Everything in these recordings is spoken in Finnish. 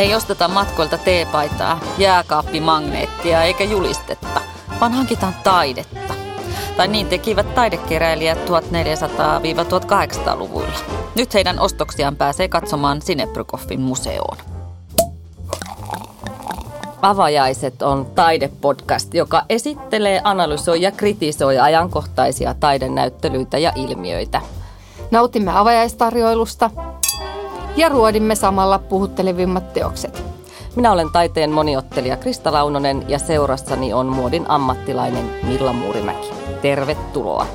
Ei osteta matkoilta teepaitaa, jääkaappimagneettia eikä julistetta, vaan hankitaan taidetta. Tai niin tekivät taidekeräilijät 1400-1800-luvuilla. Nyt heidän ostoksiaan pääsee katsomaan Sinebrykoffin museoon. Avajaiset on taidepodcast, joka esittelee, analysoi ja kritisoi ajankohtaisia taidenäyttelyitä ja ilmiöitä. Nautimme avajaistarjoilusta ja ruodimme samalla puhuttelevimmat teokset. Minä olen taiteen moniottelija Krista Launonen ja seurassani on muodin ammattilainen Milla Muurimäki. Tervetuloa!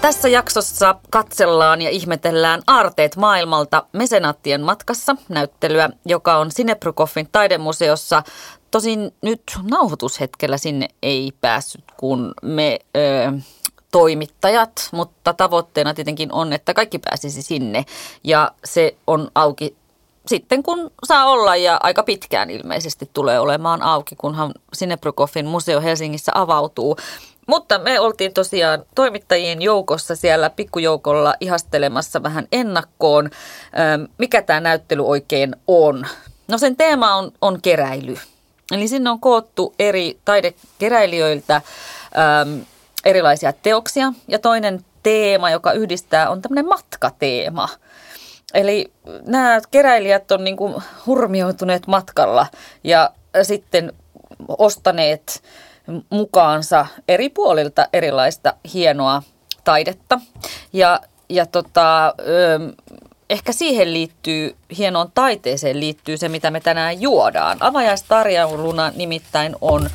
Tässä jaksossa katsellaan ja ihmetellään aarteet maailmalta Mesenaattien matkassa näyttelyä, joka on Sinebrykoffin taidemuseossa. Tosin nyt nauhoitushetkellä sinne ei päässyt, kun me ö, toimittajat, mutta tavoitteena tietenkin on, että kaikki pääsisi sinne ja se on auki sitten kun saa olla ja aika pitkään ilmeisesti tulee olemaan auki, kunhan Sinebrykoffin museo Helsingissä avautuu. Mutta me oltiin tosiaan toimittajien joukossa siellä pikkujoukolla ihastelemassa vähän ennakkoon, mikä tämä näyttely oikein on. No sen teema on, on keräily. Eli sinne on koottu eri taidekeräilijöiltä erilaisia teoksia. Ja toinen teema, joka yhdistää, on tämmöinen matkateema. Eli nämä keräilijät on niin kuin hurmioituneet matkalla ja sitten ostaneet mukaansa eri puolilta erilaista hienoa taidetta. Ja, ja tota, ehkä siihen liittyy, hienoon taiteeseen liittyy se, mitä me tänään juodaan. Avajaistarjauluna nimittäin on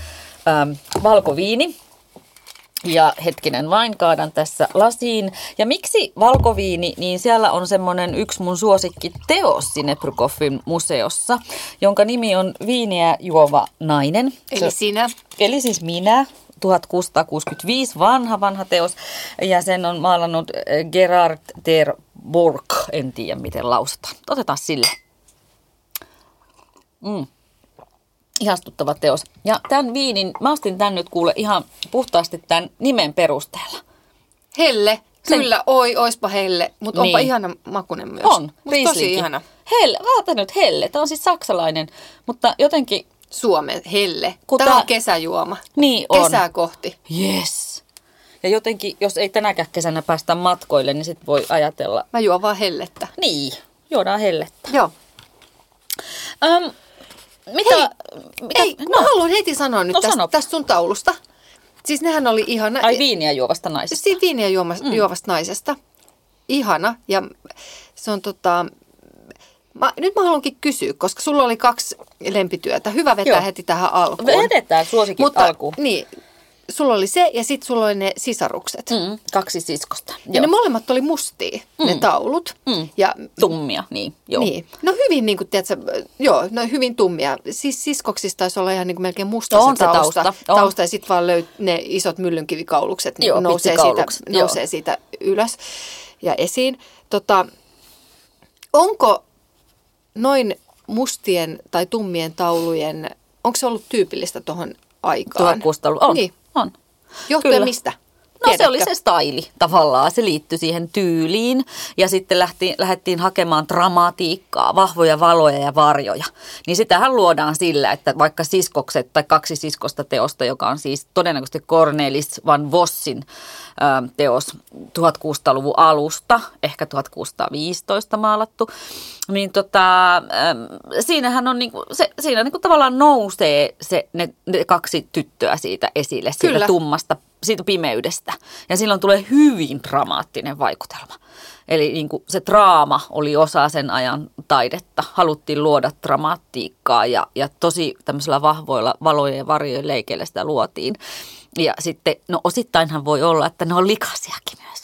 äm, valkoviini, ja hetkinen vain kaadan tässä lasiin. Ja miksi valkoviini, niin siellä on semmoinen yksi mun suosikki teos Sinebrykoffin museossa, jonka nimi on Viiniä juova nainen. Eli sinä. Eli siis minä, 1665, vanha vanha teos. Ja sen on maalannut eh, Gerard ter Borg, en tiedä miten lausutaan. Otetaan sille. Mm ihastuttava teos. Ja tämän viinin, mä ostin tämän nyt kuule ihan puhtaasti tämän nimen perusteella. Helle, Sen... kyllä, oi, oispa helle, mutta niin. onpa ihana makunen myös. On, tosi ihana. Helle, vaata nyt helle, tämä on siis saksalainen, mutta jotenkin... Suomen helle, kun tämä on kesäjuoma. Niin on. Kesää kohti. Yes. Ja jotenkin, jos ei tänäkään kesänä päästä matkoille, niin sit voi ajatella... Mä juon vaan hellettä. Niin, juodaan hellettä. Joo. Um, mitä? Hei, mitä? Ei, no. mä haluan heti sanoa nyt no, tästä, tästä sun taulusta. Siis nehän oli ihana. Ai viiniä juovasta naisesta. Siis viiniä juomasta, mm. juovasta naisesta. Ihana. Ja se on tota... Mä, nyt mä haluankin kysyä, koska sulla oli kaksi lempityötä. Hyvä vetää Joo. heti tähän alkuun. Vedetään suosikin Mutta, alkuun. Niin, sulla oli se ja sitten sulla oli ne sisarukset. Mm, kaksi siskosta. Ja ne molemmat oli mustia, mm. ne taulut. Mm. Ja, Tummia, niin. Joo. niin. No hyvin, niin kuin, tiedätkö, joo, no hyvin tummia. Siis siskoksista taisi olla ihan niin kuin melkein musta no, se, tausta. tausta. On. tausta ja sitten vaan löyt ne isot myllynkivikaulukset niin joo, nousee, siitä, nousee siitä ylös ja esiin. Tota, onko noin mustien tai tummien taulujen, onko se ollut tyypillistä tuohon aikaan? 1600 on. Niin. On. Johtuen Kyllä. mistä? No Tiedätkö? se oli se staili tavallaan, se liittyi siihen tyyliin ja sitten lähti, lähdettiin hakemaan dramatiikkaa, vahvoja valoja ja varjoja. Niin sitähän luodaan sillä, että vaikka siskokset tai kaksi siskosta teosta, joka on siis todennäköisesti Cornelis van Vossin ö, teos 1600-luvun alusta, ehkä 1615 maalattu, niin tota, ö, siinähän on niinku, se, siinä niinku tavallaan nousee se, ne, ne kaksi tyttöä siitä esille, Kyllä. siitä tummasta siitä pimeydestä. Ja silloin tulee hyvin dramaattinen vaikutelma. Eli niin kuin se draama oli osa sen ajan taidetta. Haluttiin luoda dramatiikkaa ja, ja tosi tämmöisillä vahvoilla valojen ja varjojen leikeillä sitä luotiin. Ja sitten, no osittainhan voi olla, että ne on likaisiakin myös.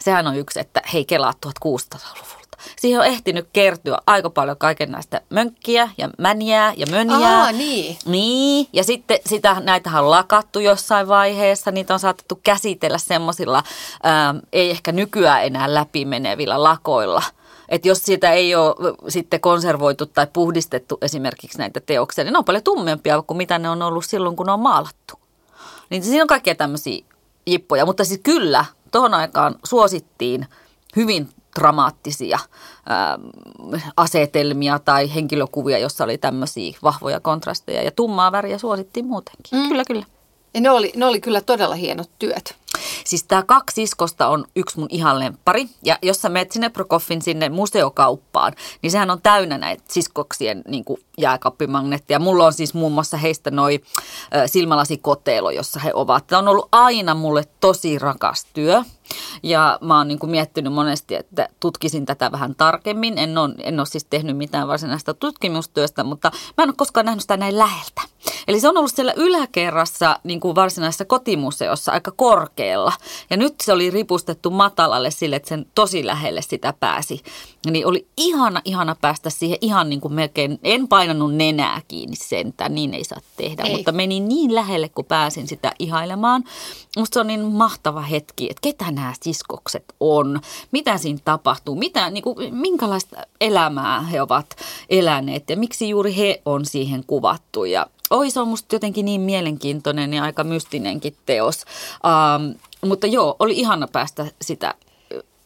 Sehän on yksi, että hei kelaa 1600-luvulta siihen on ehtinyt kertyä aika paljon kaiken näistä mönkkiä ja mäniää ja mönjää. Aa, niin. Niin, ja sitten sitä, näitä on lakattu jossain vaiheessa, niitä on saatettu käsitellä semmoisilla, ei ehkä nykyään enää läpimenevillä lakoilla. Että jos siitä ei ole sitten konservoitu tai puhdistettu esimerkiksi näitä teoksia, niin ne on paljon tummempia kuin mitä ne on ollut silloin, kun ne on maalattu. Niin siinä on kaikkea tämmöisiä jippoja, mutta siis kyllä, tuohon aikaan suosittiin hyvin dramaattisia ää, asetelmia tai henkilökuvia, jossa oli tämmöisiä vahvoja kontrasteja. Ja tummaa väriä suosittiin muutenkin. Mm. Kyllä, kyllä. Ja ne oli, ne oli kyllä todella hienot työt. Siis tämä kaksi siskosta on yksi mun ihan lemppari. Ja jos sä menet sinne Prokoffin sinne museokauppaan, niin sehän on täynnä näitä siskoksien niin jääkaappimagneetteja. Mulla on siis muun muassa heistä noi silmälasikoteelo, jossa he ovat. Tämä on ollut aina mulle tosi rakas työ. Ja mä oon niin miettinyt monesti, että tutkisin tätä vähän tarkemmin. En ole, en ole siis tehnyt mitään varsinaista tutkimustyöstä, mutta mä en ole koskaan nähnyt sitä näin läheltä. Eli se on ollut siellä yläkerrassa niin kuin varsinaisessa kotimuseossa aika korkealla. Ja nyt se oli ripustettu matalalle sille, että sen tosi lähelle sitä pääsi. Niin oli ihana, ihana päästä siihen ihan niin kuin melkein, en painanut nenää kiinni sentään, niin ei saa tehdä. Ei. Mutta meni niin lähelle, kun pääsin sitä ihailemaan. Musta se on niin mahtava hetki, että ketä nämä siskokset on, mitä siinä tapahtuu, mitä, niin kuin, minkälaista elämää he ovat eläneet ja miksi juuri he on siihen kuvattu. Ja oi, se on musta jotenkin niin mielenkiintoinen ja aika mystinenkin teos. Um, mutta joo, oli ihana päästä sitä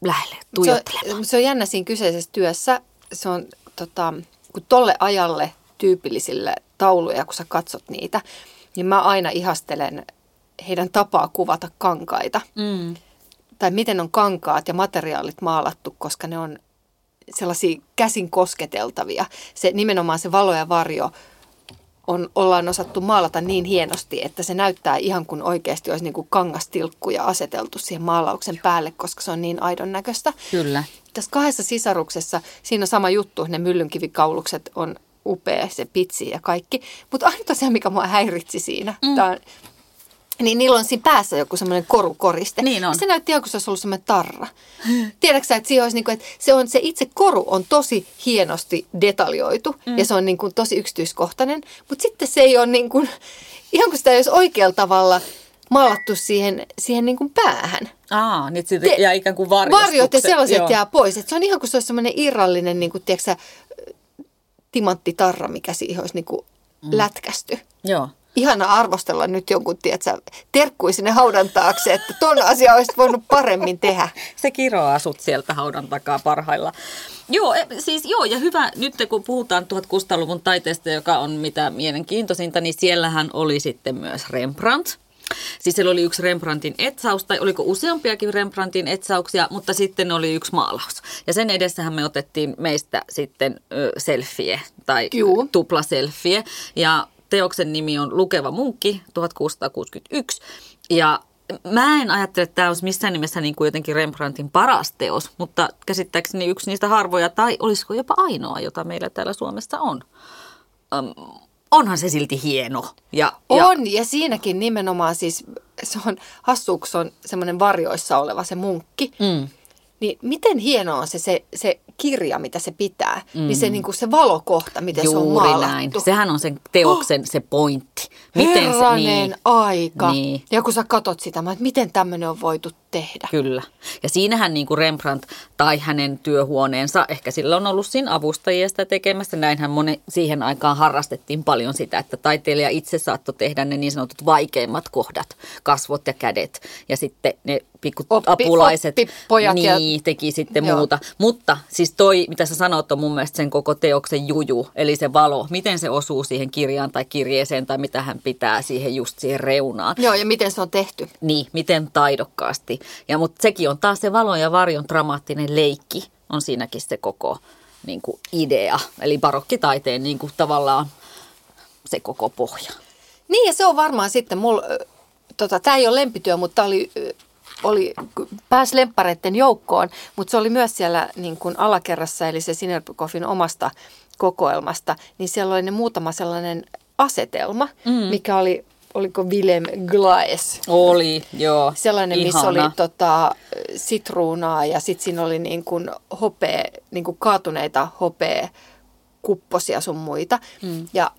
lähelle tuijottelemaan. Se on, se on jännä siinä kyseisessä työssä. Se on tota, kun tolle ajalle tyypillisille tauluja, kun sä katsot niitä, niin mä aina ihastelen heidän tapaa kuvata kankaita. Mm. Tai miten on kankaat ja materiaalit maalattu, koska ne on sellaisia käsin kosketeltavia. Se nimenomaan se valo ja varjo on, ollaan osattu maalata niin hienosti, että se näyttää ihan kuin oikeasti olisi niin kuin kangastilkkuja aseteltu siihen maalauksen päälle, koska se on niin aidon näköistä. Kyllä. Tässä kahdessa sisaruksessa siinä on sama juttu, ne myllynkivikaulukset on upea, se pitsi ja kaikki. Mutta ainoa se, mikä mua häiritsi siinä, mm. tämä on niin niillä on siinä päässä joku semmoinen korukoriste. Niin on. Se näytti ihan kuin se olisi ollut semmoinen tarra. Tiedätkö sä, että, siihen olisi niin kuin, että se, on, se itse koru on tosi hienosti detaljoitu mm. ja se on niin kuin tosi yksityiskohtainen, mutta sitten se ei ole niin kuin, ihan kuin sitä ei olisi oikealla tavalla maalattu siihen, siihen niin kuin päähän. Aa, niin sitten jää ikään kuin varjostukset. Varjot ja sellaiset Joo. jää pois. Et se on ihan kuin se olisi semmoinen irrallinen, niin kuin, tiedätkö, timanttitarra, mikä siihen olisi niin kuin mm. lätkästy. Joo ihana arvostella nyt jonkun, tiedätkö, terkkui sinne haudan taakse, että ton asia olisi voinut paremmin tehdä. Se kiroaa sut sieltä haudan takaa parhailla. Joo, e, siis joo, ja hyvä, nyt kun puhutaan 1600-luvun taiteesta, joka on mitä mielenkiintoisinta, niin siellähän oli sitten myös Rembrandt. Siis siellä oli yksi Rembrandtin etsaus, tai oliko useampiakin Rembrandtin etsauksia, mutta sitten oli yksi maalaus. Ja sen edessähän me otettiin meistä sitten ö, selfie, tai Juu. tupla selfie. Ja teoksen nimi on Lukeva munkki 1661. Ja mä en ajattele, että tämä olisi missään nimessä niin kuin jotenkin Rembrandtin paras teos, mutta käsittääkseni yksi niistä harvoja, tai olisiko jopa ainoa, jota meillä täällä Suomessa on. Öm, onhan se silti hieno. Ja, ja... On, ja siinäkin nimenomaan siis, se on hassu, se on semmoinen varjoissa oleva se munkki. Mm. Niin miten hieno on se, se, se kirja, mitä se pitää, mm. niin se, mm. niin kuin se valokohta, miten Juuri se on maalattu. näin. Sehän on sen teoksen oh. se pointti. Miten Herranen se, niin, aika. Niin. Ja kun sä katot sitä, että miten tämmöinen on voitu tehdä. Kyllä. Ja siinähän niin kuin Rembrandt tai hänen työhuoneensa, ehkä sillä on ollut siinä avustajia sitä tekemässä. Näinhän moni, siihen aikaan harrastettiin paljon sitä, että taiteilija itse saattoi tehdä ne niin sanotut vaikeimmat kohdat, kasvot ja kädet. Ja sitten ne pikku oppi, apulaiset pojat niin, ja... teki sitten Joo. muuta. Mutta siis toi, mitä sä sanot, on mun mielestä sen koko teoksen juju, eli se valo. Miten se osuu siihen kirjaan tai kirjeeseen tai mitä hän pitää siihen just siihen reunaan. Joo, ja miten se on tehty. Niin, miten taidokkaasti. Ja mutta sekin on taas se valon ja varjon dramaattinen leikki, on siinäkin se koko niin kuin idea. Eli barokkitaiteen niin kuin tavallaan se koko pohja. Niin ja se on varmaan sitten, mulla, tota, tämä ei ole lempityö, mutta oli, oli pääs lemppareiden joukkoon, mutta se oli myös siellä niin kuin alakerrassa, eli se Sinerbykofin omasta kokoelmasta, niin siellä oli ne muutama sellainen asetelma, mm. mikä oli oliko Willem Glaes? Oli, joo. Sellainen, Ihana. missä oli tota, sitruunaa ja sitten siinä oli niin kuin hopea, niin kuin kaatuneita hopea kupposia sun muita. Mm. Ja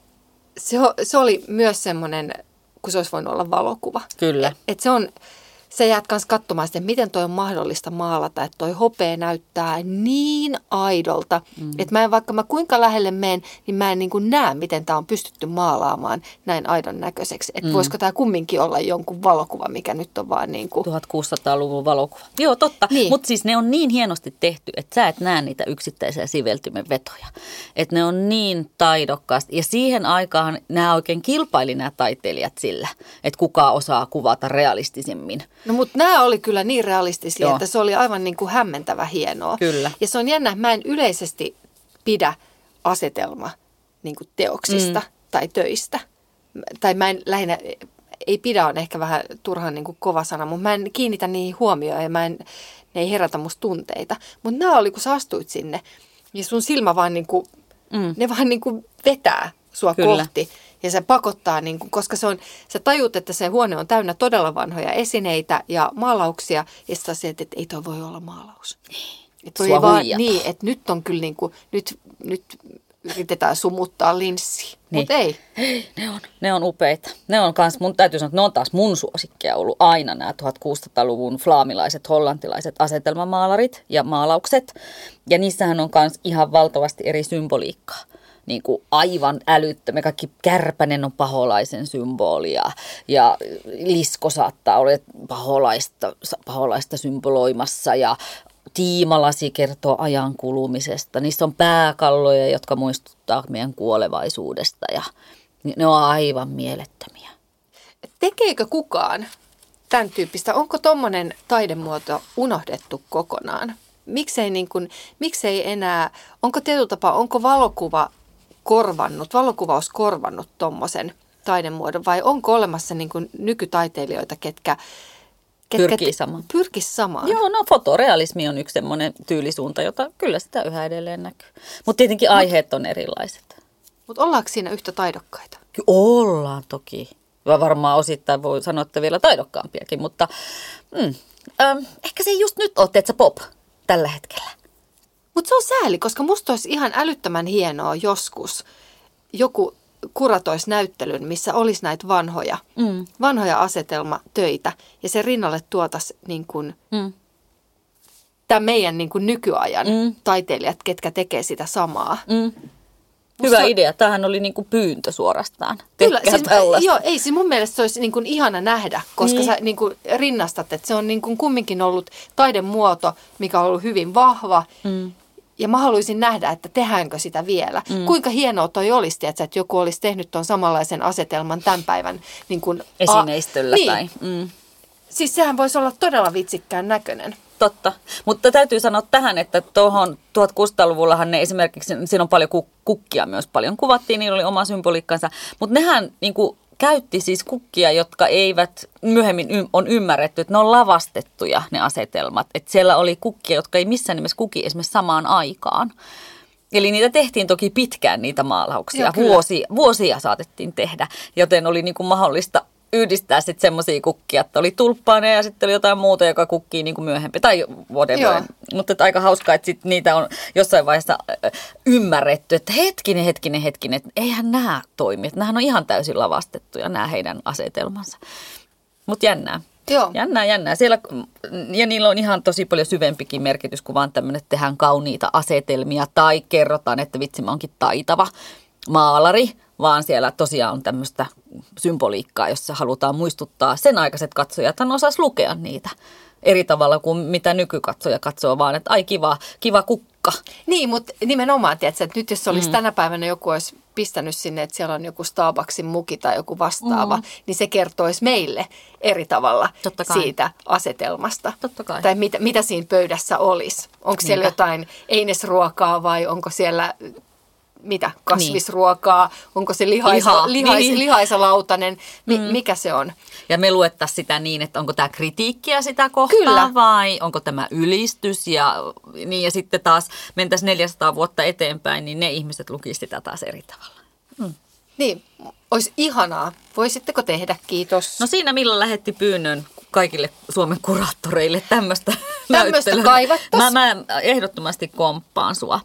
se, se oli myös semmoinen, kun se olisi voinut olla valokuva. Kyllä. Et, et se on, sä jäät kanssa katsomaan sitten, miten toi on mahdollista maalata, että toi hopea näyttää niin aidolta, mm. että mä en, vaikka mä kuinka lähelle menen, niin mä en niin kuin näe, miten tämä on pystytty maalaamaan näin aidon näköiseksi. Että mm. voisiko tämä kumminkin olla jonkun valokuva, mikä nyt on vaan niin kuin... 1600-luvun valokuva. Joo, totta. Niin. Mutta siis ne on niin hienosti tehty, että sä et näe niitä yksittäisiä siveltymen vetoja. Että ne on niin taidokkaasti. Ja siihen aikaan nämä oikein kilpaili nämä taiteilijat sillä, että kuka osaa kuvata realistisimmin. No mutta nämä oli kyllä niin realistisia, Joo. että se oli aivan niin kuin hämmentävä hienoa. Kyllä. Ja se on jännä, mä en yleisesti pidä asetelma niin kuin teoksista mm. tai töistä. Tai mä en lähinnä, ei pidä on ehkä vähän turhan niin kuin kova sana, mutta mä en kiinnitä niihin huomioon ja mä en, ne ei herätä musta tunteita. Mutta nämä oli, kun sä astuit sinne, ja sun silmä vaan niin kuin, mm. ne vaan niin kuin vetää sua Kyllä. kohti. Ja se pakottaa, niin kuin, koska se on, sä tajut, että se huone on täynnä todella vanhoja esineitä ja maalauksia. Ja sä että ei toi voi olla maalaus. Että Sua vaan, niin, että nyt on kyllä niin kuin, nyt, nyt yritetään sumuttaa linssi. Niin. Mutta ei. Ne on, ne on upeita. Ne on kans, mun täytyy sanoa, että ne on taas mun suosikkeja ollut aina nämä 1600-luvun flaamilaiset, hollantilaiset asetelmamaalarit ja maalaukset. Ja niissähän on kans ihan valtavasti eri symboliikkaa niin kuin aivan älyttömiä. Kaikki kärpänen on paholaisen symbolia ja lisko saattaa olla paholaista, paholaista symboloimassa ja tiimalasi kertoo ajan kulumisesta. Niissä on pääkalloja, jotka muistuttaa meidän kuolevaisuudesta ja ne on aivan mielettömiä. Tekeekö kukaan tämän tyyppistä? Onko tuommoinen taidemuoto unohdettu kokonaan? Miksei, niin kuin, miksei enää, onko tietyllä tapaa, onko valokuva korvannut, valokuvaus korvannut tuommoisen taidemuodon vai onko olemassa niin kuin nykytaiteilijoita, ketkä, ketkä pyrkii samaan. Pyrkis samaan. Joo, no fotorealismi on yksi semmoinen tyylisuunta, jota kyllä sitä yhä edelleen näkyy. Mutta tietenkin aiheet on erilaiset. Mutta ollaanko siinä yhtä taidokkaita? Kyllä ollaan toki. Ja varmaan osittain voi sanoa, että vielä taidokkaampiakin, mutta mm, ähm, ehkä se just nyt on, että pop tällä hetkellä. Mutta se on sääli, koska musta olisi ihan älyttömän hienoa joskus joku kuratoisi näyttelyn, missä olisi näitä vanhoja, mm. vanhoja asetelmatöitä ja se rinnalle tuotaisi niin kuin, mm. tämän meidän niin kuin nykyajan mm. taiteilijat, ketkä tekee sitä samaa. Mm. Hyvä Musta... idea. Tämähän oli niin kuin pyyntö suorastaan. Kyllä, siis, joo, ei siis mun mielestä se olisi niin kuin ihana nähdä, koska niin. sä niin kuin rinnastat, että se on niin kuin kumminkin ollut taidemuoto, mikä on ollut hyvin vahva. Mm. Ja mä haluaisin nähdä, että tehdäänkö sitä vielä. Mm. Kuinka hienoa toi olisi, että joku olisi tehnyt tuon samanlaisen asetelman tämän päivän niin kuin, esineistöllä. A- niin. tai, mm. Siis sehän voisi olla todella vitsikkään näköinen. Totta, mutta täytyy sanoa tähän, että tuohon 1600-luvullahan ne esimerkiksi, siinä on paljon kukkia myös paljon kuvattiin, niillä oli oma symboliikkansa, mutta nehän niin kuin, käytti siis kukkia, jotka eivät myöhemmin y- on ymmärretty, että ne on lavastettuja ne asetelmat. Että siellä oli kukkia, jotka ei missään nimessä kuki esimerkiksi samaan aikaan. Eli niitä tehtiin toki pitkään niitä maalauksia, Joo, Vuosi, vuosia saatettiin tehdä, joten oli niin kuin mahdollista yhdistää sitten semmoisia kukkia, että oli tulppaane ja sitten oli jotain muuta, joka kukkii niin kuin myöhempi tai whatever. Mutta aika hauskaa, että sit niitä on jossain vaiheessa ymmärretty, että hetkinen, hetkinen, hetkinen, että eihän nämä toimi. Että nämähän on ihan täysin lavastettuja nämä heidän asetelmansa. Mutta jännää. Joo. Jännää, jännää. Siellä, ja niillä on ihan tosi paljon syvempikin merkitys kuin vaan tämmöinen, että tehdään kauniita asetelmia tai kerrotaan, että vitsi mä onkin taitava maalari, vaan siellä tosiaan on tämmöistä symboliikkaa, jossa halutaan muistuttaa sen aikaiset katsojat, että osas lukea niitä eri tavalla kuin mitä nykykatsoja katsoo, vaan että ai kiva, kiva kukka. Niin, mutta nimenomaan, tiedätkö, että nyt jos olisi mm. tänä päivänä joku olisi pistänyt sinne, että siellä on joku Starbucksin muki tai joku vastaava, mm. niin se kertoisi meille eri tavalla siitä asetelmasta. Totta kai. Tai mitä, mitä siinä pöydässä olisi. Onko Niinpä. siellä jotain einesruokaa vai onko siellä mitä, kasvisruokaa, niin. onko se lihaisa, Liha, lihais, niin. lihaisalautainen, mi, mm. mikä se on. Ja me luettaisiin sitä niin, että onko tämä kritiikkiä sitä kohtaa Kyllä. vai onko tämä ylistys. Ja, niin, ja sitten taas mentäisiin 400 vuotta eteenpäin, niin ne ihmiset lukisivat sitä taas eri tavalla. Mm. Niin, olisi ihanaa. Voisitteko tehdä? Kiitos. No siinä Milla lähetti pyynnön kaikille Suomen kuraattoreille tämmöistä näyttelyä. Mä, mä ehdottomasti komppaan sua.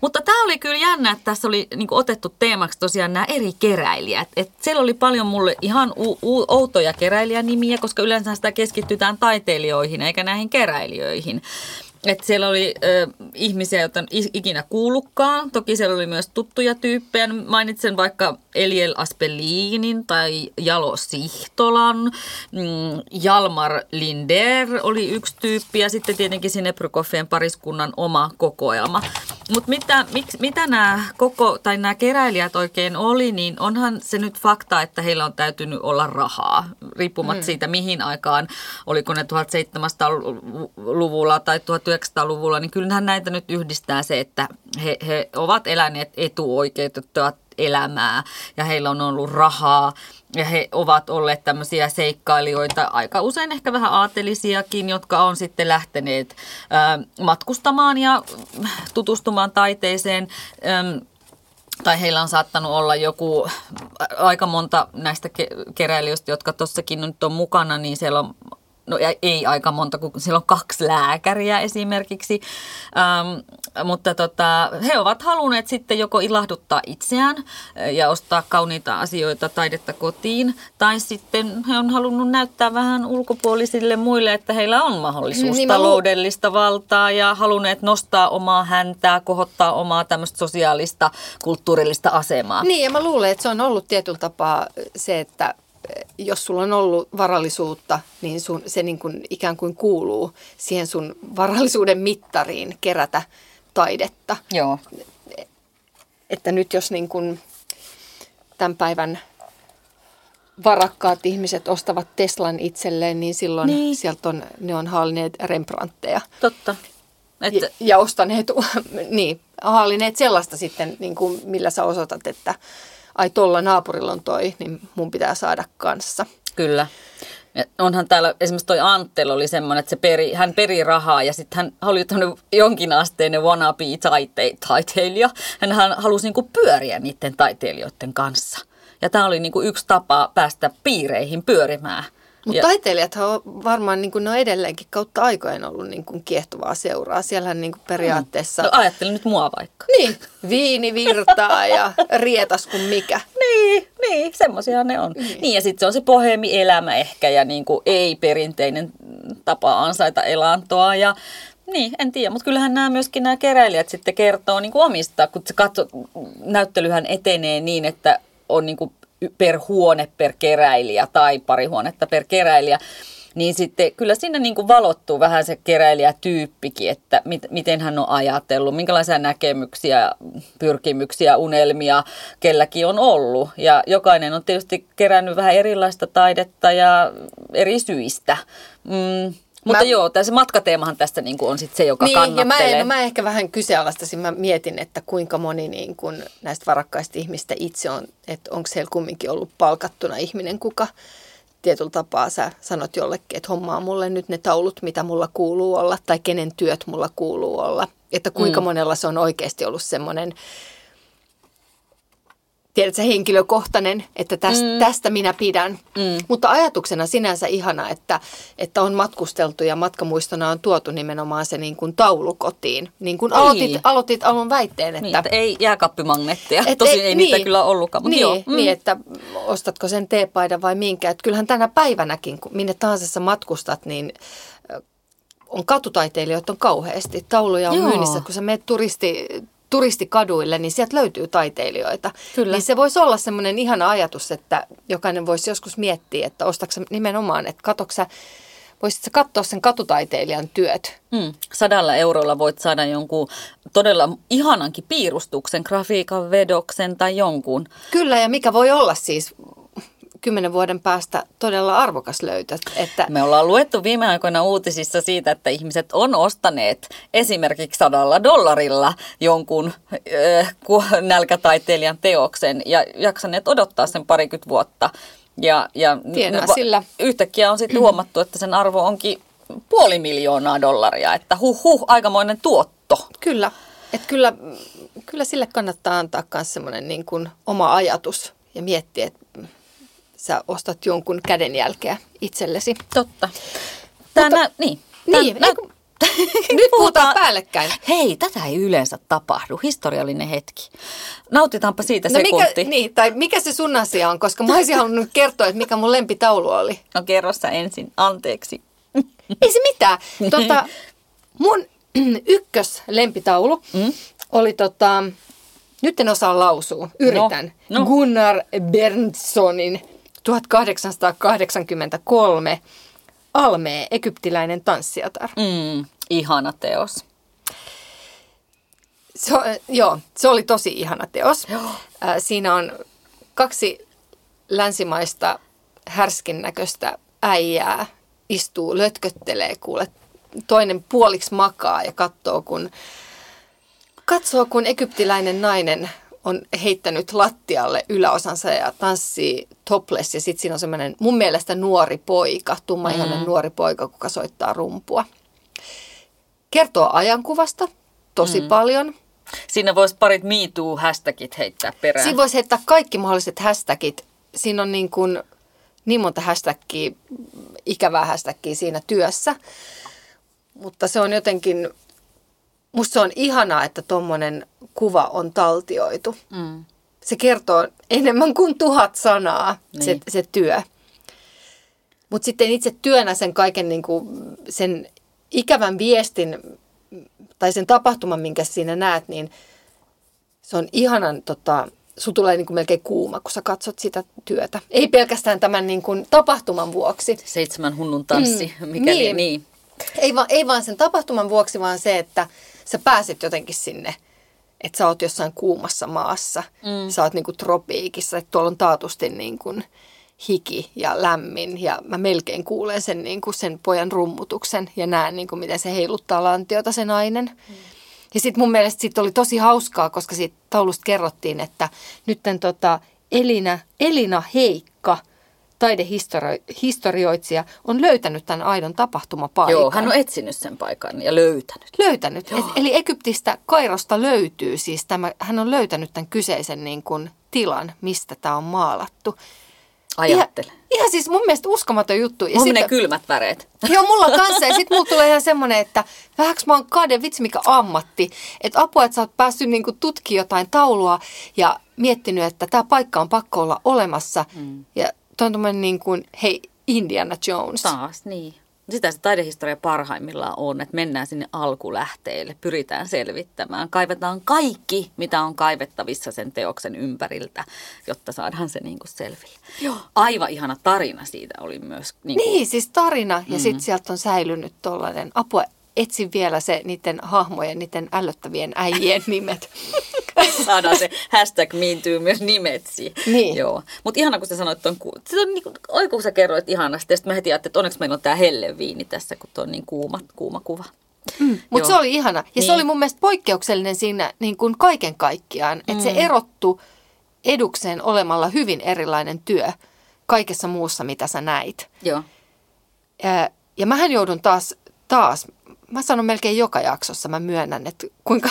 Mutta tämä oli kyllä jännä, että tässä oli niinku otettu teemaksi tosiaan nämä eri keräilijät. Et siellä oli paljon mulle ihan u- u- outoja keräilijänimiä, koska yleensä sitä keskitytään taiteilijoihin eikä näihin keräilijöihin. Et siellä oli ö, ihmisiä, joita en ikinä kuullutkaan. Toki siellä oli myös tuttuja tyyppejä. Mainitsen vaikka Eliel Aspelinin tai Jalo Sihtolan. Mm, Jalmar Linder oli yksi tyyppi ja sitten tietenkin Sineprykoffien pariskunnan oma kokoelma. Mutta mitä, mitä nämä koko, tai nämä keräilijät oikein oli, niin onhan se nyt fakta, että heillä on täytynyt olla rahaa, riippumatta mm. siitä mihin aikaan, oliko ne 1700-luvulla tai 1900-luvulla, niin kyllähän näitä nyt yhdistää se, että he, he ovat eläneet etuoikeutettua elämää ja heillä on ollut rahaa ja he ovat olleet tämmöisiä seikkailijoita, aika usein ehkä vähän aatelisiakin, jotka on sitten lähteneet ö, matkustamaan ja tutustumaan taiteeseen. Ö, tai heillä on saattanut olla joku, aika monta näistä keräilijöistä, jotka tuossakin nyt on mukana, niin siellä on no ei aika monta, kun siellä on kaksi lääkäriä esimerkiksi, ähm, mutta tota, he ovat halunneet sitten joko ilahduttaa itseään ja ostaa kauniita asioita, taidetta kotiin, tai sitten he on halunnut näyttää vähän ulkopuolisille muille, että heillä on mahdollisuus niin taloudellista valtaa ja halunneet nostaa omaa häntää, kohottaa omaa tämmöistä sosiaalista, kulttuurillista asemaa. Niin, ja mä luulen, että se on ollut tietyllä tapaa se, että jos sulla on ollut varallisuutta, niin sun, se niin kuin ikään kuin kuuluu siihen sun varallisuuden mittariin kerätä taidetta. Joo. Että nyt jos niin kuin tämän päivän varakkaat ihmiset ostavat Teslan itselleen, niin silloin niin. sieltä on, ne on haalineet Rembrandtteja. Totta. Että... Ja, ja ostaneet, niin, haalineet sellaista sitten, niin kuin, millä sä osoitat, että ai tuolla naapurilla on toi, niin mun pitää saada kanssa. Kyllä. Ja onhan täällä, esimerkiksi toi Anttel oli semmoinen, että se peri, hän peri rahaa ja sitten hän oli jonkinasteinen wannabe taite, taiteilija. Hän, hän halusi niinku pyöriä niiden taiteilijoiden kanssa. Ja tämä oli niinku yksi tapa päästä piireihin pyörimään. Mutta taiteilijat on varmaan niin kuin ne on edelleenkin kautta aikojen ollut niin kuin kiehtovaa seuraa. Siellähän niin kuin periaatteessa... No ajattelin nyt mua vaikka. Niin, viini virtaa ja rietas kuin mikä. Niin, niin, semmoisia ne on. Niin, niin ja sitten se on se pohemi-elämä ehkä ja niin kuin ei-perinteinen tapa ansaita elantoa ja niin, en tiedä, mutta kyllähän nämä myöskin nämä keräilijät sitten kertoo niin kuin omista, kun se katso, näyttelyhän etenee niin, että on niin kuin per huone per keräilijä tai pari huonetta per keräilijä, niin sitten kyllä siinä niin kuin valottuu vähän se keräilijätyyppikin, että mit, miten hän on ajatellut, minkälaisia näkemyksiä, pyrkimyksiä, unelmia kelläkin on ollut. Ja jokainen on tietysti kerännyt vähän erilaista taidetta ja eri syistä. Mm, mutta mä, joo, tässä matkateemahan tästä niin kuin on sit se, joka niin, kannattelee. Ja mä, mä ehkä vähän kyseenalaistasin, mä mietin, että kuinka moni niin kuin näistä varakkaista ihmistä itse on, että onko siellä kumminkin ollut palkattuna ihminen, kuka tietyllä tapaa sä sanot jollekin, että hommaa mulle nyt ne taulut, mitä mulla kuuluu olla, tai kenen työt mulla kuuluu olla. Että kuinka mm. monella se on oikeasti ollut semmoinen tiedätkö, henkilökohtainen, että tästä, mm. tästä minä pidän. Mm. Mutta ajatuksena sinänsä ihana, että, että on matkusteltu ja matkamuistona on tuotu nimenomaan se niin kuin taulu kotiin. Niin kuin aloitit, aloitit alun väitteen, että... Niin, että ei jääkappimagneettia. Et Tosin ei, ei niin, niitä kyllä ollutkaan, mutta niin, joo. Mm. Niin, että ostatko sen teepaidan vai minkä. Että kyllähän tänä päivänäkin, kun minne tahansa sä matkustat, niin on katutaiteilijoita on kauheasti. Tauluja on Joo. myynnissä, kun sä menet turisti, turistikaduille, niin sieltä löytyy taiteilijoita. Kyllä. Niin se voisi olla semmoinen ihana ajatus, että jokainen voisi joskus miettiä, että ostatko nimenomaan, että katoksa voisitko katsoa sen katutaiteilijan työt? Hmm. Sadalla eurolla voit saada jonkun todella ihanankin piirustuksen, grafiikan vedoksen tai jonkun. Kyllä, ja mikä voi olla siis kymmenen vuoden päästä todella arvokas löytö. Että... Me ollaan luettu viime aikoina uutisissa siitä, että ihmiset on ostaneet esimerkiksi sadalla dollarilla jonkun äh, nälkätaiteilijan teoksen ja jaksaneet odottaa sen parikymmentä vuotta. Ja, ja Tienaa sillä. Yhtäkkiä on sitten huomattu, että sen arvo onkin puoli miljoonaa dollaria, että huh huh, aikamoinen tuotto. Kyllä, että kyllä, kyllä sille kannattaa antaa myös semmoinen niin kuin oma ajatus ja miettiä, että sä ostat jonkun kädenjälkeä itsellesi. Totta. Tämä Mutta, nä- niin. Niin, nä- eikö, nyt puhutaan päällekkäin. Hei, tätä ei yleensä tapahdu. Historiallinen hetki. Nautitaanpa siitä no sekunti. Mikä, niin, tai mikä se sun asia on, koska mä olisin halunnut kertoa, että mikä mun lempitaulu oli. No kerro sä ensin, anteeksi. Ei se mitään. Tota, mun ykkös lempitaulu mm? oli tota, nyt en osaa lausua, yritän. No, no. Gunnar Berntssonin 1883 Almee, egyptiläinen tanssijatar. Mm, ihana teos. Se, joo, se oli tosi ihana teos. Joo. Siinä on kaksi länsimaista härskin näköistä äijää istuu, lötköttelee, kuule. Toinen puoliksi makaa ja katsoo, kun, katsoo, kun egyptiläinen nainen on heittänyt lattialle yläosansa ja tanssii topless. Ja sitten siinä on semmoinen mun mielestä nuori poika, tummaihainen mm. nuori poika, kuka soittaa rumpua. Kertoo ajankuvasta tosi mm. paljon. Siinä voisi parit miituu hashtagit heittää perään. Siinä voisi heittää kaikki mahdolliset hashtagit. Siinä on niin, kuin, niin monta hashtagia, ikävää hashtagia siinä työssä. Mutta se on jotenkin Musta se on ihanaa, että tuommoinen kuva on taltioitu. Mm. Se kertoo enemmän kuin tuhat sanaa, niin. se, se työ. Mutta sitten itse työnä sen kaiken niin kuin, sen ikävän viestin tai sen tapahtuman, minkä siinä näet, niin se on ihanan, tota, sun tulee niin kuin melkein kuuma, kun sä katsot sitä työtä. Ei pelkästään tämän niin kuin tapahtuman vuoksi. Seitsemän hunnun tanssi, mm, mikä niin. niin. Ei, vaan, ei vaan sen tapahtuman vuoksi, vaan se, että sä pääset jotenkin sinne, että sä oot jossain kuumassa maassa, mm. sä oot niinku tropiikissa, että tuolla on taatusti niinku hiki ja lämmin ja mä melkein kuulen sen, niinku sen pojan rummutuksen ja näen niinku miten se heiluttaa lantiota se nainen. Mm. Ja sitten mun mielestä sit oli tosi hauskaa, koska siitä taulusta kerrottiin, että nytten tota Elina, Elina Heikka – taidehistorioitsija on löytänyt tämän aidon tapahtumapaikan. Joo, hän on etsinyt sen paikan ja löytänyt. Löytänyt. Et, eli Egyptistä Kairosta löytyy siis tämä, hän on löytänyt tämän kyseisen niin kuin, tilan, mistä tämä on maalattu. Ajattele. Ihan, ihan siis mun mielestä uskomaton juttu. Ja sitten, kylmät väreet. Joo, mulla kanssa. Ja sitten mulla tulee ihan semmoinen, että vähäks mä oon kade, vitsi mikä ammatti. Että apua, että sä oot päässyt niinku tutkimaan jotain taulua ja miettinyt, että tämä paikka on pakko olla olemassa. Mm. Ja Tuo on niin kuin, hei, Indiana Jones. Taas, niin. Sitä se taidehistoria parhaimmillaan on, että mennään sinne alkulähteille, pyritään selvittämään, kaivetaan kaikki, mitä on kaivettavissa sen teoksen ympäriltä, jotta saadaan se niin kuin selville. Joo. Aivan ihana tarina siitä oli myös. Niin, kuin... niin siis tarina ja mm-hmm. sitten sieltä on säilynyt tuollainen, apua, etsin vielä se niiden hahmojen, niiden ällöttävien äijien nimet. Saadaan se hashtag miintyy myös nimetsi. Niin. Joo. Mutta ihana, kun sä sanoit tuon, se on niinku, oi kun sä kerroit ihanasti, ja sitten mä heti ajattelin, että onneksi meillä on tämä helleviini tässä, kun tuo on niin kuuma, kuuma kuva. Mm, Mutta se oli ihana. Ja niin. se oli mun mielestä poikkeuksellinen siinä niin kuin kaiken kaikkiaan, että mm. se erottu edukseen olemalla hyvin erilainen työ kaikessa muussa, mitä sä näit. Joo. Ja, ja mähän joudun taas, taas mä sanon melkein joka jaksossa, mä myönnän, että kuinka...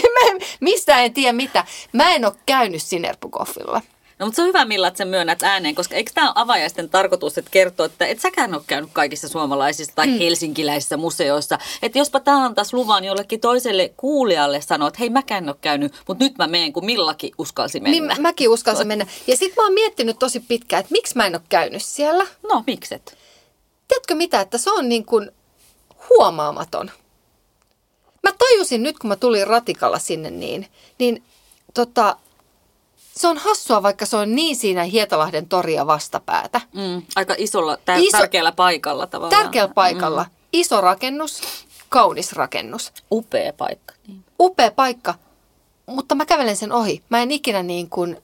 Mistä en tiedä mitä. Mä en ole käynyt Sinerpukoffilla. No mutta se on hyvä Milla, että sä myönnät ääneen, koska eikö tämä avajaisten tarkoitus, että kertoo, että et säkään ole käynyt kaikissa suomalaisissa tai mm. helsinkiläisissä museoissa. Että jospa tämä antaisi luvan jollekin toiselle kuulijalle sanoa, että hei mäkään ole käynyt, mutta nyt mä menen, kun Millakin uskalsi mennä. Niin mäkin uskalsin mennä. Ja sitten mä oon miettinyt tosi pitkään, että miksi mä en ole käynyt siellä. No mikset? Tiedätkö mitä, että se on niin kuin huomaamaton. Mä tajusin nyt, kun mä tulin ratikalla sinne niin, niin tota, se on hassua, vaikka se on niin siinä Hietalahden toria vastapäätä. Mm, aika isolla, tär- Iso, tärkeällä paikalla tavallaan. Tärkeällä paikalla. Mm. Iso rakennus, kaunis rakennus. Upea paikka. Niin. Upea paikka, mutta mä kävelen sen ohi. Mä en ikinä niin kuin,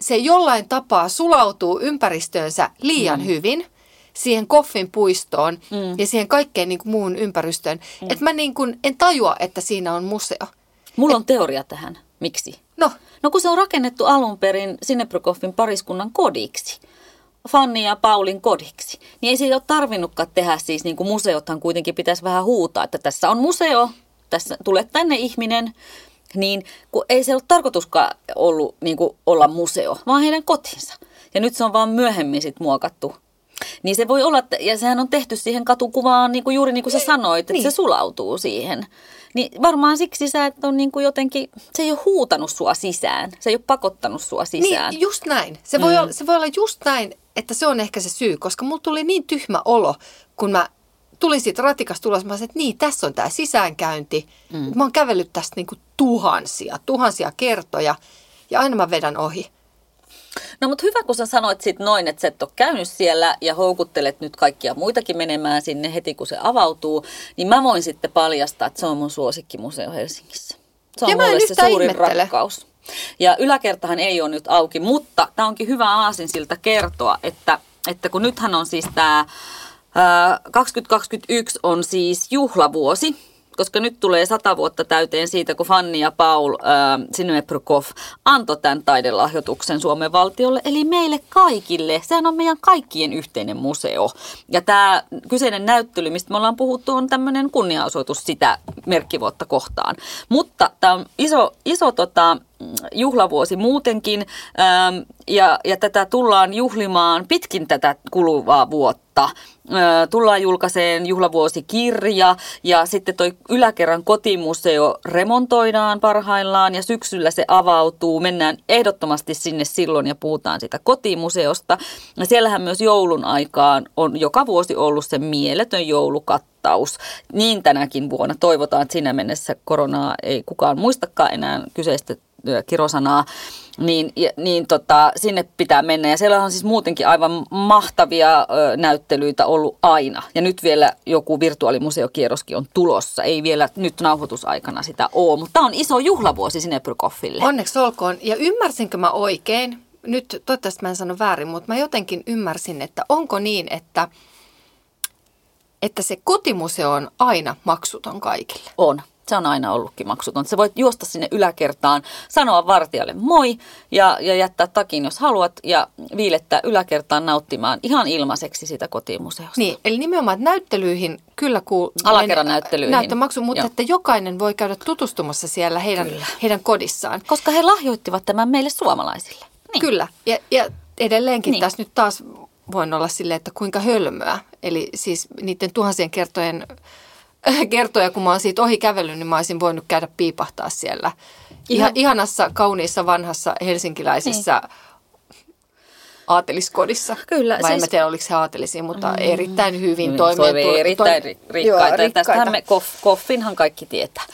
se jollain tapaa sulautuu ympäristöönsä liian mm. hyvin siihen Koffin puistoon mm. ja siihen kaikkeen niin kuin muuhun ympäristöön. Mm. Että mä niin kuin en tajua, että siinä on museo. Mulla Et, on teoria tähän. Miksi? No. No kun se on rakennettu alun perin Sineprokoffin pariskunnan kodiksi. Fanni ja Paulin kodiksi. Niin ei siitä ole tarvinnutkaan tehdä siis, niin kuin museothan kuitenkin pitäisi vähän huutaa, että tässä on museo, tässä tulet tänne ihminen, niin kun ei se ole tarkoituskaan ollut niin kuin olla museo, vaan heidän kotinsa. Ja nyt se on vaan myöhemmin sit muokattu niin se voi olla, ja sehän on tehty siihen katukuvaan niin kuin juuri niin kuin sä sanoit, että niin. se sulautuu siihen. Niin varmaan siksi sä et on niin kuin jotenkin, se ei ole huutanut sua sisään, se ei ole pakottanut sua sisään. Niin, just näin. Se voi, mm. olla, se voi olla just näin, että se on ehkä se syy, koska mulla tuli niin tyhmä olo, kun mä tulin siitä ratikasta tulos, mä sanoin, että niin, tässä on tämä sisäänkäynti. Mm. Mä oon kävellyt tästä niin kuin tuhansia, tuhansia kertoja ja aina mä vedän ohi. No mutta hyvä, kun sä sanoit sit noin, että sä et ole käynyt siellä ja houkuttelet nyt kaikkia muitakin menemään sinne heti, kun se avautuu, niin mä voin sitten paljastaa, että se on mun suosikkimuseo Helsingissä. Se on ja mulle se suurin ihmettele. rakkaus. Ja yläkertahan ei ole nyt auki, mutta tämä onkin hyvä aasin siltä kertoa, että, että kun nythän on siis tämä 2021 on siis juhlavuosi, koska nyt tulee sata vuotta täyteen siitä, kun Fanni ja Paul äh, Sineprukov antoi tämän taidelahjoituksen Suomen valtiolle, eli meille kaikille. Sehän on meidän kaikkien yhteinen museo. Ja tämä kyseinen näyttely, mistä me ollaan puhuttu, on tämmöinen kunniaosoitus sitä merkkivuotta kohtaan. Mutta tämä on iso, iso tota, juhlavuosi muutenkin ähm, ja, ja tätä tullaan juhlimaan pitkin tätä kuluvaa vuotta. Äh, tullaan julkaiseen juhlavuosikirja ja sitten toi yläkerran kotimuseo remontoidaan parhaillaan ja syksyllä se avautuu. Mennään ehdottomasti sinne silloin ja puhutaan sitä kotimuseosta. Ja siellähän myös joulun aikaan on joka vuosi ollut se mieletön joulukattaus. Niin tänäkin vuonna toivotaan, että siinä mennessä koronaa ei kukaan muistakaan enää kyseistä kirosanaa, niin, niin tota, sinne pitää mennä. Ja siellä on siis muutenkin aivan mahtavia ö, näyttelyitä ollut aina. Ja nyt vielä joku virtuaalimuseokierroskin on tulossa. Ei vielä nyt nauhoitusaikana sitä ole, mutta tämä on iso juhlavuosi sinne Prykoffille. Onneksi olkoon. Ja ymmärsinkö mä oikein, nyt toivottavasti mä en sano väärin, mutta mä jotenkin ymmärsin, että onko niin, että, että se kotimuseo on aina maksuton kaikille? On. Se on aina ollutkin maksuton. Sä voit juosta sinne yläkertaan, sanoa vartijalle moi ja, ja jättää takin, jos haluat, ja viilettää yläkertaan nauttimaan ihan ilmaiseksi sitä kotimuseosta. Niin, eli nimenomaan näyttelyihin kyllä kuuluu... Alakerran näyttelyihin. Näyttömaksu, mutta Joo. että jokainen voi käydä tutustumassa siellä heidän, heidän kodissaan. Koska he lahjoittivat tämän meille suomalaisille. Niin. Kyllä, ja, ja edelleenkin niin. tässä nyt taas voin olla silleen, että kuinka hölmöä. Eli siis niiden tuhansien kertojen kertoja, kun mä oon siitä ohi kävellyt, niin mä olisin voinut käydä piipahtaa siellä. Ihan, ihanassa, kauniissa, vanhassa helsinkiläisessä niin. aateliskodissa. Kyllä. Vai siis... en tiedä, oliko se aatelisia, mutta mm. erittäin hyvin mm, toimeen. erittäin toi... rikkaita. Joo, rikkaita. Tästähän me koff, koffinhan kaikki tietää.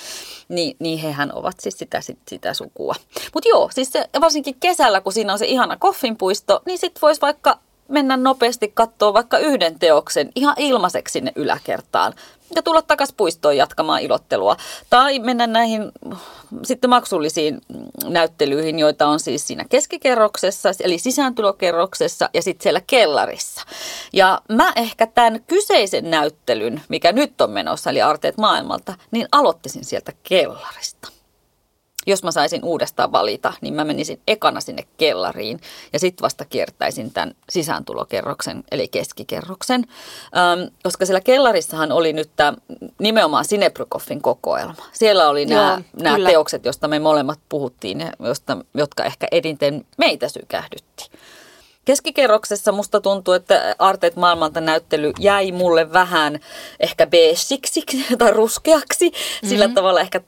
Niin, niin hehän ovat siis sitä, sit, sitä sukua. Mutta joo, siis se, varsinkin kesällä, kun siinä on se ihana koffinpuisto, niin sitten voisi vaikka mennä nopeasti katsoa vaikka yhden teoksen ihan ilmaiseksi sinne yläkertaan ja tulla takaisin puistoon jatkamaan ilottelua. Tai mennä näihin sitten maksullisiin näyttelyihin, joita on siis siinä keskikerroksessa, eli sisääntulokerroksessa ja sitten siellä kellarissa. Ja mä ehkä tämän kyseisen näyttelyn, mikä nyt on menossa, eli Arteet maailmalta, niin aloittisin sieltä kellarista jos mä saisin uudestaan valita, niin mä menisin ekana sinne kellariin ja sitten vasta kiertäisin tämän sisääntulokerroksen, eli keskikerroksen. Ähm, koska siellä kellarissahan oli nyt tämä nimenomaan Sinebrykoffin kokoelma. Siellä oli nämä, teokset, joista me molemmat puhuttiin, josta, jotka ehkä edinten meitä sykähdytti. Keskikerroksessa musta tuntuu, että Arteet maailmalta näyttely jäi mulle vähän ehkä beesiksi tai ruskeaksi. Mm-hmm. Sillä tavalla ehkä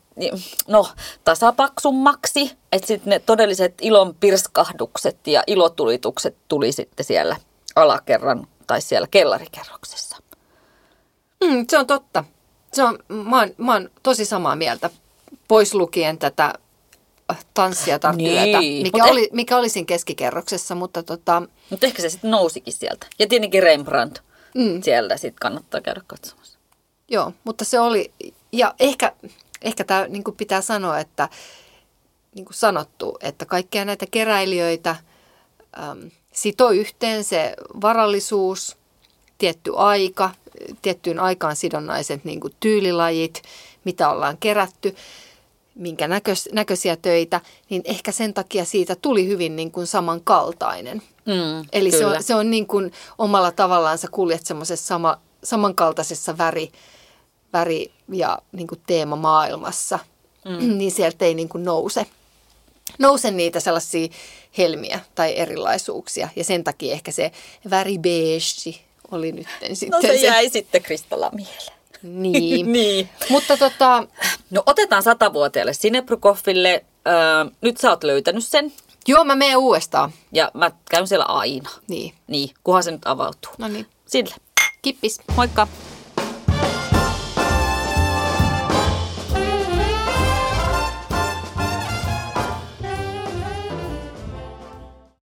no, tasapaksummaksi, että sitten ne todelliset ilon pirskahdukset ja ilotulitukset tuli sitten siellä alakerran tai siellä kellarikerroksessa. Mm, se on totta. Se on, mä, oon, mä oon tosi samaa mieltä, pois lukien tätä tanssia tai niin. mikä, oli, mikä oli siinä keskikerroksessa. Mutta, tota... mutta ehkä se sitten nousikin sieltä. Ja tietenkin Rembrandt mm. sieltä sitten kannattaa käydä katsomassa. Joo, mutta se oli, ja ehkä, ehkä tämä niin pitää sanoa, että niin kuin sanottu, että kaikkia näitä keräilijöitä äm, sitoo yhteen se varallisuus, tietty aika, tiettyyn aikaan sidonnaiset niin kuin tyylilajit, mitä ollaan kerätty minkä näköis, näköisiä töitä, niin ehkä sen takia siitä tuli hyvin niin kuin samankaltainen. Mm, Eli se on, se on niin kuin omalla tavallaan sä kuljet semmoisessa sama, samankaltaisessa väri, väri- ja niin kuin teemamaailmassa. mm. niin sieltä ei niin kuin nouse, nouse niitä sellaisia helmiä tai erilaisuuksia. Ja sen takia ehkä se väri beige oli nyt sitten No se jäi se... sitten Kristalla mieleen. Niin. niin. Mutta tota... No otetaan satavuotiaalle Sinebrukoffille. Öö, nyt sä oot löytänyt sen. Joo, mä menen uudestaan. Ja mä käyn siellä aina. Niin. Niin, kunhan se nyt avautuu. No niin. Sille. Kippis. Moikka.